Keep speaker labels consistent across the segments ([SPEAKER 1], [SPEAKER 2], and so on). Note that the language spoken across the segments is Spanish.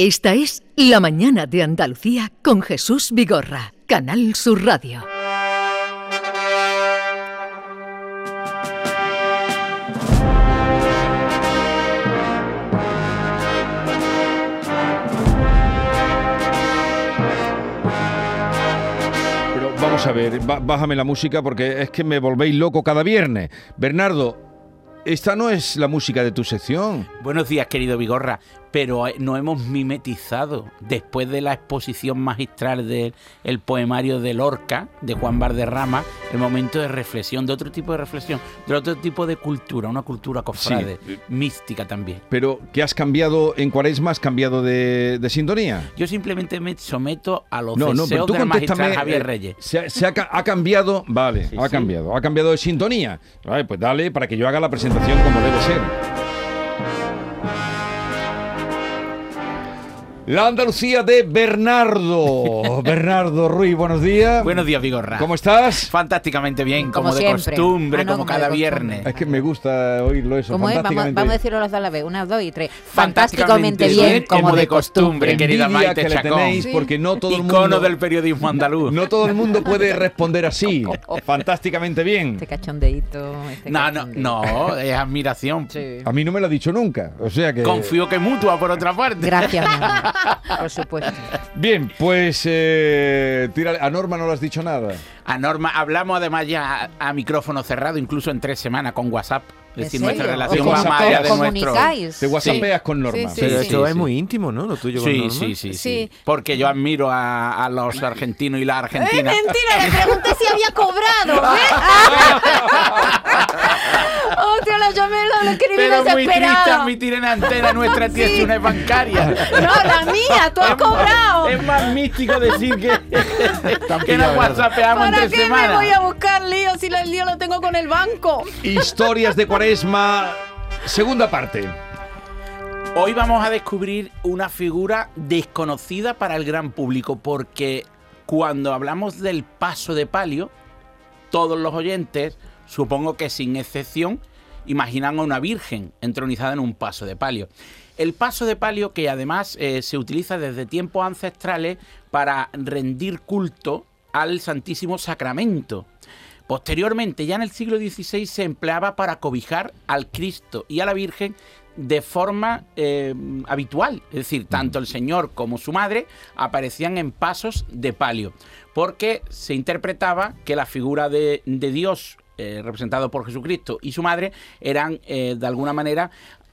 [SPEAKER 1] Esta es La Mañana de Andalucía con Jesús Vigorra, Canal Sur Radio.
[SPEAKER 2] Pero vamos a ver, bájame la música porque es que me volvéis loco cada viernes. Bernardo, esta no es la música de tu sección.
[SPEAKER 3] Buenos días, querido Vigorra, pero eh, nos hemos mimetizado después de la exposición magistral del el poemario de Lorca, de Juan Valderrama, el momento de reflexión, de otro tipo de reflexión, de otro tipo de cultura, una cultura cofrade,
[SPEAKER 2] Sí.
[SPEAKER 3] mística también.
[SPEAKER 2] Pero que has cambiado en Cuaresma, has cambiado de, de sintonía.
[SPEAKER 3] Yo simplemente me someto a los
[SPEAKER 2] No, no,
[SPEAKER 3] deseos
[SPEAKER 2] pero tú
[SPEAKER 3] del magistral
[SPEAKER 2] contéstame.
[SPEAKER 3] Javier
[SPEAKER 2] eh,
[SPEAKER 3] Reyes.
[SPEAKER 2] Se, ha- se ha, ca- ha cambiado, vale,
[SPEAKER 3] Sí,
[SPEAKER 2] ha
[SPEAKER 3] sí.
[SPEAKER 2] cambiado, ha cambiado de sintonía. Vale, pues dale para que yo haga la presentación como debe ser. La Andalucía de Bernardo. Bernardo Ruiz, buenos días.
[SPEAKER 3] Buenos días, Vigorra.
[SPEAKER 2] ¿Cómo estás?
[SPEAKER 3] Fantásticamente bien, como,
[SPEAKER 4] Como
[SPEAKER 3] de
[SPEAKER 4] siempre.
[SPEAKER 3] costumbre,
[SPEAKER 4] Ah, no,
[SPEAKER 3] como cada
[SPEAKER 4] costumbre.
[SPEAKER 3] viernes.
[SPEAKER 2] Es que me gusta oírlo eso.
[SPEAKER 4] ¿Cómo es? Vamos, a decirlo los dos a la vez. Una, dos y tres.
[SPEAKER 3] Fantásticamente
[SPEAKER 4] Fantásticamente bien,
[SPEAKER 3] bien,
[SPEAKER 4] como de costumbre.
[SPEAKER 3] querida Maite
[SPEAKER 2] que le
[SPEAKER 3] Chacón.
[SPEAKER 2] tenéis
[SPEAKER 4] Sí.
[SPEAKER 2] porque no todo el
[SPEAKER 3] Icono
[SPEAKER 2] mundo
[SPEAKER 3] del periodismo andaluz.
[SPEAKER 2] no todo el mundo puede responder así. Fantásticamente bien.
[SPEAKER 4] Este cachondeíto. Este
[SPEAKER 3] No, no, no, es admiración.
[SPEAKER 4] Sí.
[SPEAKER 2] A mí no me lo ha dicho nunca, o sea que
[SPEAKER 3] Confío que mutua, por otra parte.
[SPEAKER 4] Gracias, mi amor. Por supuesto.
[SPEAKER 2] Bien, pues eh, a Norma no le has dicho nada.
[SPEAKER 3] A Norma, hablamos además ya a, a micrófono cerrado, incluso en tres semanas con WhatsApp. Es
[SPEAKER 4] ¿En
[SPEAKER 3] decir, nuestra relación
[SPEAKER 2] ¿Os
[SPEAKER 3] va más allá de nuestro.
[SPEAKER 2] Te whatsappeas con Norma.
[SPEAKER 4] Sí, sí,
[SPEAKER 5] Pero
[SPEAKER 3] Sí,
[SPEAKER 5] esto
[SPEAKER 3] sí,
[SPEAKER 5] es
[SPEAKER 3] sí.
[SPEAKER 5] muy íntimo, ¿no? Lo tuyo con
[SPEAKER 3] Sí,
[SPEAKER 5] Norma.
[SPEAKER 3] sí, sí, sí,
[SPEAKER 4] Sí.
[SPEAKER 3] Porque yo admiro a, a los argentinos y las argentinas.
[SPEAKER 4] Mentira, le pregunté si había cobrado. ¿eh? Hostia, la llamé, la escribí
[SPEAKER 3] Pero muy triste admitir en antena nuestra tía si una es bancaria.
[SPEAKER 4] No, la mía, tú has cobrado.
[SPEAKER 3] Es más místico decir que, que nos whatsappeamos en
[SPEAKER 4] ¿Para
[SPEAKER 3] tres
[SPEAKER 4] qué me voy a buscar lío si el lío lo tengo con el banco?
[SPEAKER 2] Historias de Cuaresma, segunda parte.
[SPEAKER 3] Hoy vamos a descubrir una figura desconocida para el gran público porque cuando hablamos del paso de palio, todos los oyentes, supongo que sin excepción, imaginan a una virgen entronizada en un paso de palio. El paso de palio que además eh, se utiliza desde tiempos ancestrales para rendir culto al Santísimo Sacramento. Posteriormente, ya en el siglo XVI, se empleaba para cobijar al Cristo y a la Virgen de forma eh, habitual. Es decir, tanto el Señor como su madre aparecían en pasos de palio, porque se interpretaba que la figura de, de Dios, eh, representado por Jesucristo, y su madre eran, eh, de alguna manera,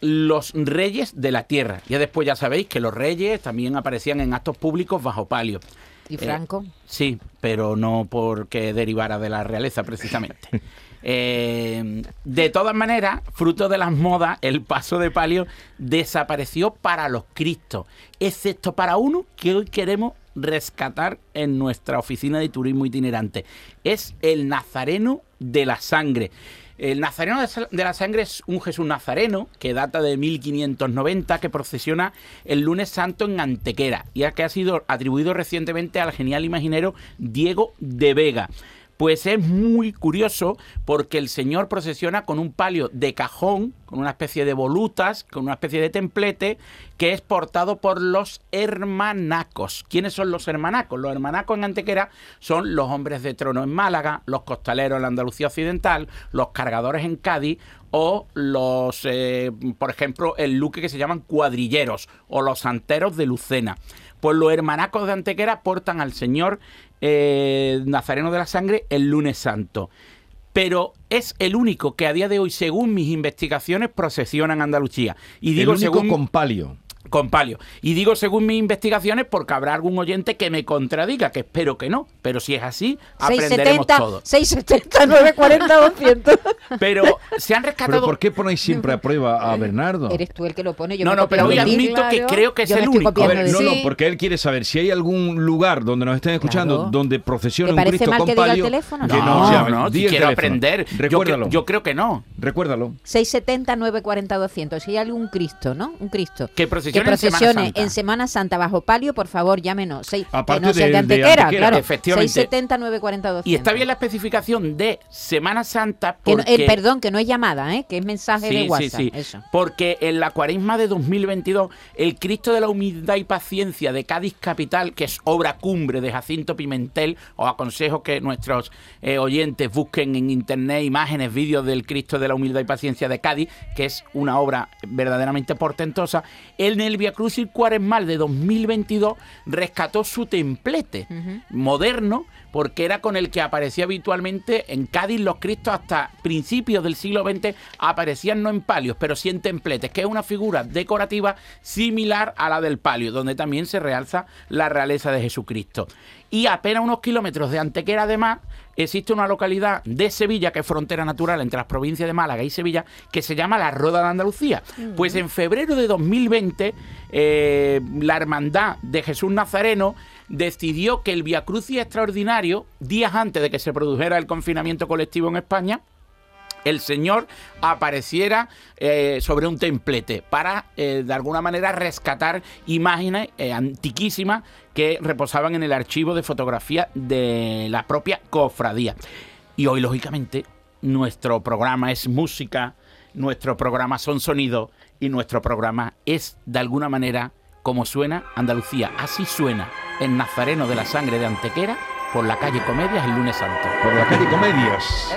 [SPEAKER 3] los reyes de la tierra. Ya después ya sabéis que los reyes también aparecían en actos públicos bajo palio.
[SPEAKER 4] ¿Y Franco?
[SPEAKER 3] Sí, pero no porque derivara de la realeza precisamente. Eh, de todas maneras, fruto de las modas, el paso de palio desapareció para los cristos, excepto para uno que hoy queremos rescatar en nuestra oficina de turismo itinerante. Es el Nazareno de la Sangre. El Nazareno de la Sangre es un Jesús Nazareno que data de 1590, que procesiona el lunes santo en Antequera y que ha sido atribuido recientemente al genial imaginero Diego de Vega. Pues es muy curioso porque el señor procesiona con un palio de cajón, con una especie de volutas, con una especie de templete, que es portado por los hermanacos. ¿Quiénes son los hermanacos? Los hermanacos en Antequera son los hombres de trono en Málaga, los costaleros en la Andalucía Occidental, los cargadores en Cádiz o los, eh, por ejemplo, el luque que se llaman cuadrilleros o los santeros de Lucena. Pues los hermanacos de Antequera portan al Señor eh, Nazareno de la Sangre el lunes santo. Pero es el único que a día de hoy, según mis investigaciones, procesiona en Andalucía. Y digo
[SPEAKER 2] el único
[SPEAKER 3] según
[SPEAKER 2] con palio.
[SPEAKER 3] Con palio. Y digo según mis investigaciones porque habrá algún oyente que me contradiga, que espero que no. Pero si es así, aprenderemos
[SPEAKER 4] 670,
[SPEAKER 3] todo.
[SPEAKER 4] 670, 940, 200.
[SPEAKER 3] Pero se han
[SPEAKER 2] Pero
[SPEAKER 3] rescatado...
[SPEAKER 2] ¿por qué ponéis siempre a prueba a Bernardo?
[SPEAKER 4] Eres tú el que lo pone. Yo
[SPEAKER 3] No,
[SPEAKER 4] me
[SPEAKER 3] no, pero hoy admito que creo que es
[SPEAKER 4] Yo
[SPEAKER 3] el único.
[SPEAKER 2] A ver, no, no, porque él quiere saber si hay algún lugar donde nos estén escuchando
[SPEAKER 4] Claro.
[SPEAKER 2] donde procesiona
[SPEAKER 4] ¿Te
[SPEAKER 2] un
[SPEAKER 4] parece
[SPEAKER 2] Cristo
[SPEAKER 4] mal
[SPEAKER 2] con
[SPEAKER 4] que diga el
[SPEAKER 2] palio.
[SPEAKER 4] teléfono?
[SPEAKER 2] que
[SPEAKER 3] No,
[SPEAKER 2] no,
[SPEAKER 3] no, si quiero
[SPEAKER 2] teléfono.
[SPEAKER 3] aprender.
[SPEAKER 2] Recuérdalo.
[SPEAKER 3] yo creo que no.
[SPEAKER 2] Recuérdalo.
[SPEAKER 4] 670, 940, 200. Si hay algún Cristo, ¿no? Un Cristo.
[SPEAKER 3] Que procesiona
[SPEAKER 4] que
[SPEAKER 3] procesiona en Semana
[SPEAKER 4] procesione
[SPEAKER 3] Santa.
[SPEAKER 4] en Semana Santa bajo palio, por favor, llámenos. Seis, que
[SPEAKER 2] Aparte
[SPEAKER 4] no sea
[SPEAKER 2] de-
[SPEAKER 4] de
[SPEAKER 2] de
[SPEAKER 4] Antequera, claro.
[SPEAKER 3] efectivamente.
[SPEAKER 4] 670 940 200.
[SPEAKER 3] Y está bien la especificación de Semana Santa
[SPEAKER 4] Que no-
[SPEAKER 3] porque...
[SPEAKER 4] eh, perdón, que no es llamada, ¿eh? que es mensaje de WhatsApp.
[SPEAKER 3] sí, sí.
[SPEAKER 4] Eso.
[SPEAKER 3] Porque en la cuaresma de 2022, el Cristo de la Humildad y Paciencia de Cádiz Capital, que es obra cumbre de Jacinto Pimentel, os aconsejo que nuestros eh, oyentes busquen en internet imágenes, vídeos del Cristo de la Humildad y Paciencia de Cádiz, que es una obra verdaderamente portentosa. En el Via Crucis Cuaresmal de 2022 rescató su templete moderno, porque era con el que aparecía habitualmente en Cádiz los Cristos hasta principios del siglo XX aparecían no en palios, pero sí en templetes, que es una figura decorativa similar a la del palio, donde también se realza la realeza de Jesucristo. Y apenas unos kilómetros de Antequera, además, existe una localidad de Sevilla, que es frontera natural entre las provincias de Málaga y Sevilla, que se llama la Roda de Andalucía. Pues en febrero de 2020, eh, la Hermandad de Jesús Nazareno decidió que el Via Crucis extraordinario, días antes de que se produjera el confinamiento colectivo en España, el Señor apareciera eh, sobre un templete para, eh, de alguna manera, rescatar imágenes eh, antiquísimas que reposaban en el archivo de fotografía de la propia cofradía. Y hoy, lógicamente, nuestro programa es música, nuestro programa son sonidos y nuestro programa es, de alguna manera, como suena Andalucía. Así suena en Nazareno de la Sangre de Antequera por la calle Comedias el lunes santo.
[SPEAKER 2] Por la calle Comedias.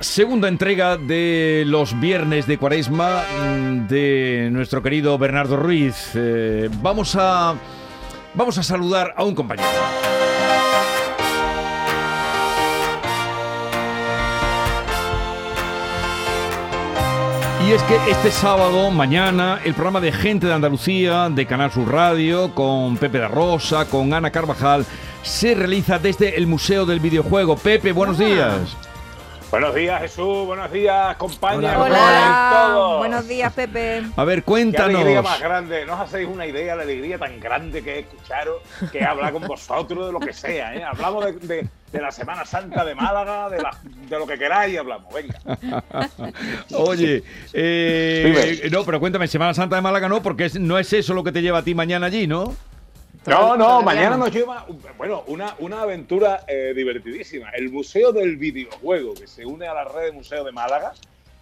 [SPEAKER 2] Segunda entrega de los viernes de Cuaresma de nuestro querido Bernardo Ruiz. Eh, vamos a vamos a saludar a un compañero. Y es que este sábado, mañana, el programa de Gente de Andalucía, de Canal Sur Radio, con Pepe da Rosa, con Ana Carvajal, se realiza desde el Museo del Videojuego. Pepe, buenos días.
[SPEAKER 5] Buenos días, Jesús. Buenos días, compañeros.
[SPEAKER 4] Hola,
[SPEAKER 5] todos.
[SPEAKER 4] buenos días, Pepe.
[SPEAKER 2] A ver,
[SPEAKER 5] Qué alegría
[SPEAKER 2] cuéntanos.
[SPEAKER 5] más grande. No os hacéis una idea de la alegría tan grande que es escucharos, que hablar con vosotros de lo que sea. ¿eh? Hablamos de, de- de la Semana Santa de Málaga, de, la- de lo que queráis, hablamos. Venga.
[SPEAKER 2] Oye, eh, no, pero cuéntame, Semana Santa de Málaga no, porque es- no es eso lo que te lleva a ti mañana allí, ¿no?
[SPEAKER 5] No, no, mañana
[SPEAKER 4] no.
[SPEAKER 5] nos lleva, bueno, una, una aventura eh, divertidísima. El Museo del Videojuego, que se une a la red de Museo de Málaga,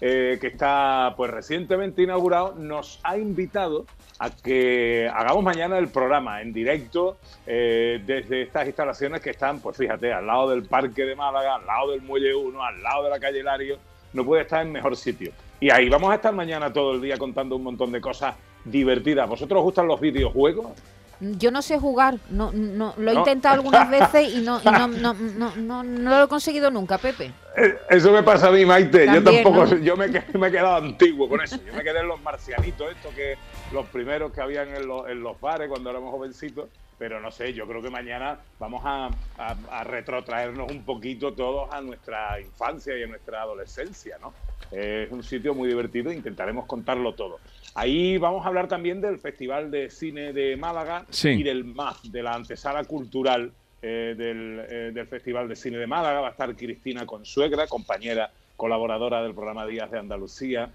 [SPEAKER 5] eh, que está pues recientemente inaugurado, nos ha invitado a que hagamos mañana el programa en directo eh, desde estas instalaciones que están, pues fíjate, al lado del Parque de Málaga, al lado del Muelle 1, al lado de la calle Lario, no puede estar en mejor sitio. Y ahí vamos a estar mañana todo el día contando un montón de cosas divertidas. ¿Vosotros os gustan los videojuegos?
[SPEAKER 4] Yo no sé jugar, no, no, lo he
[SPEAKER 5] No.
[SPEAKER 4] intentado algunas veces y no, y no, no, no, no, no lo he conseguido nunca, Pepe.
[SPEAKER 5] Eh, Eso me pasa a mí, Maite. yo tampoco, yo me, me he quedado antiguo con eso. Yo me quedé en los marcianitos, estos que los primeros que habían en, los- en los bares cuando éramos jovencitos. Pero no sé, yo creo que mañana vamos a, a- a retrotraernos un poquito todos a nuestra infancia y a nuestra adolescencia, ¿no? Es un sitio muy divertido e intentaremos contarlo todo. Ahí vamos a hablar también del Festival de Cine de Málaga
[SPEAKER 2] Sí.
[SPEAKER 5] y del MAF, de la antesala cultural eh, del, eh, del Festival de Cine de Málaga. Va a estar Cristina Consuegra, compañera colaboradora del programa Días de Andalucía,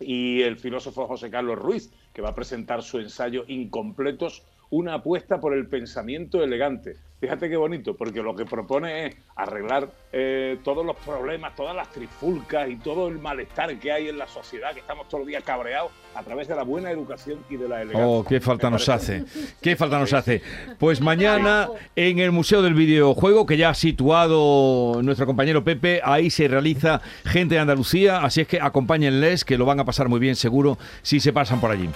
[SPEAKER 5] y el filósofo José Carlos Ruiz, que va a presentar su ensayo Incompletos, una apuesta por el pensamiento elegante. Fíjate qué bonito, porque lo que propone es arreglar eh, todos los problemas, todas las trifulcas y todo el malestar que hay en la sociedad, que estamos todos los días cabreados a través de la buena educación y de la elegancia.
[SPEAKER 2] Oh, qué falta nos
[SPEAKER 5] parece-
[SPEAKER 2] hace. Qué falta nos hace. Pues mañana en el Museo del Videojuego, que ya ha situado nuestro compañero Pepe, ahí se realiza Gente de Andalucía, así es que acompáñenles, que lo van a pasar muy bien seguro si se pasan por allí.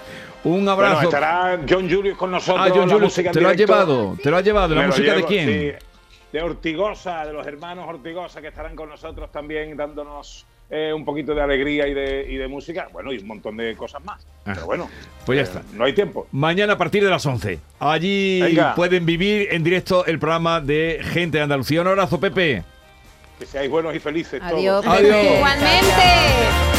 [SPEAKER 2] Un
[SPEAKER 5] Bueno,
[SPEAKER 2] abrazo.
[SPEAKER 5] estará John Julius con nosotros.
[SPEAKER 2] ah, John Julius, te lo
[SPEAKER 5] directo.
[SPEAKER 2] llevado, te lo has llevado. ¿La
[SPEAKER 5] Me
[SPEAKER 2] de quién?
[SPEAKER 5] sí, de Ortigosa, de los hermanos Ortigosa, que estarán con nosotros también dándonos eh, un poquito de alegría y de, y de música, bueno, y un montón de cosas más.
[SPEAKER 2] Ah,
[SPEAKER 5] Pero bueno,
[SPEAKER 2] pues ya
[SPEAKER 5] eh,
[SPEAKER 2] está.
[SPEAKER 5] No hay tiempo.
[SPEAKER 2] Mañana a partir de las 11. Allí
[SPEAKER 5] Venga.
[SPEAKER 2] pueden vivir en directo el programa de Gente de Andalucía. Un abrazo, Pepe.
[SPEAKER 5] Que seáis buenos y felices
[SPEAKER 4] Adiós,
[SPEAKER 5] todos.
[SPEAKER 2] Adiós.
[SPEAKER 6] Igualmente.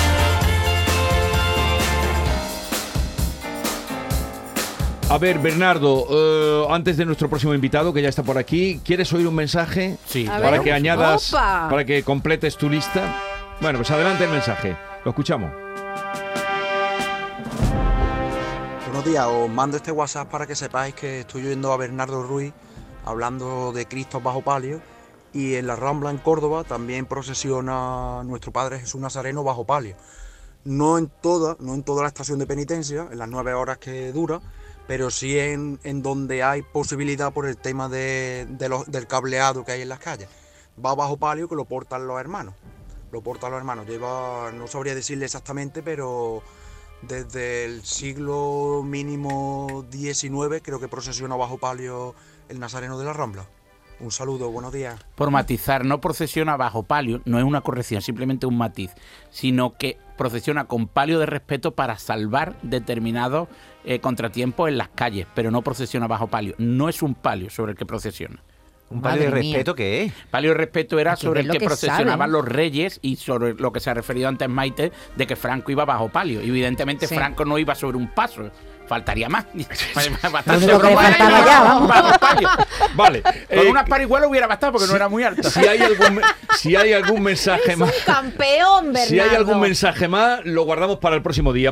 [SPEAKER 2] A ver, Bernardo, eh, antes de nuestro próximo invitado, que ya está por aquí, ¿quieres oír un mensaje?
[SPEAKER 3] Sí,
[SPEAKER 4] A
[SPEAKER 2] Para
[SPEAKER 4] ver.
[SPEAKER 2] que añadas,
[SPEAKER 4] ¡Opa!
[SPEAKER 2] para que completes tu lista. Bueno, pues adelante el mensaje. Lo escuchamos.
[SPEAKER 7] Buenos días, os mando este WhatsApp para que sepáis que estoy oyendo a Bernardo Ruiz hablando de Cristo bajo palio y en la Rambla en Córdoba también procesiona nuestro Padre Jesús Nazareno bajo palio. No en toda, no en toda la estación de penitencia, en las nueve horas que dura, pero sí en, en donde hay posibilidad por el tema de, de del cableado que hay en las calles. Va bajo palio que lo portan los hermanos. Lo portan los hermanos. Lleva, no sabría decirle exactamente, pero desde el siglo mínimo XIX creo que procesiona bajo palio el Nazareno de la Rambla. Un saludo, buenos días.
[SPEAKER 3] por matizar, no procesiona bajo palio, no es una corrección, simplemente un matiz, sino que procesiona con palio de respeto para salvar determinados eh, contratiempos en las calles, pero no procesiona bajo palio. No es un palio sobre el que procesiona.
[SPEAKER 6] Un palio de respeto que es.
[SPEAKER 3] Palio de respeto era sobre el que,
[SPEAKER 4] que
[SPEAKER 3] procesionaban
[SPEAKER 4] saben.
[SPEAKER 3] los reyes y sobre lo que se ha referido antes Maite de que Franco iba bajo palio. Evidentemente
[SPEAKER 4] Sí.
[SPEAKER 3] Franco no iba sobre un paso. Faltaría más.
[SPEAKER 4] Lo
[SPEAKER 3] Bastante broma era
[SPEAKER 4] faltaba ya, vamos.
[SPEAKER 2] Vale.
[SPEAKER 3] Con
[SPEAKER 2] eh,
[SPEAKER 3] unas parihuelas hubiera bastado porque no era muy alto.
[SPEAKER 2] si hay algún, si hay algún mensaje
[SPEAKER 6] Es
[SPEAKER 2] más,
[SPEAKER 6] un campeón, Bernardo.
[SPEAKER 2] si hay algún mensaje más, lo guardamos para el próximo día.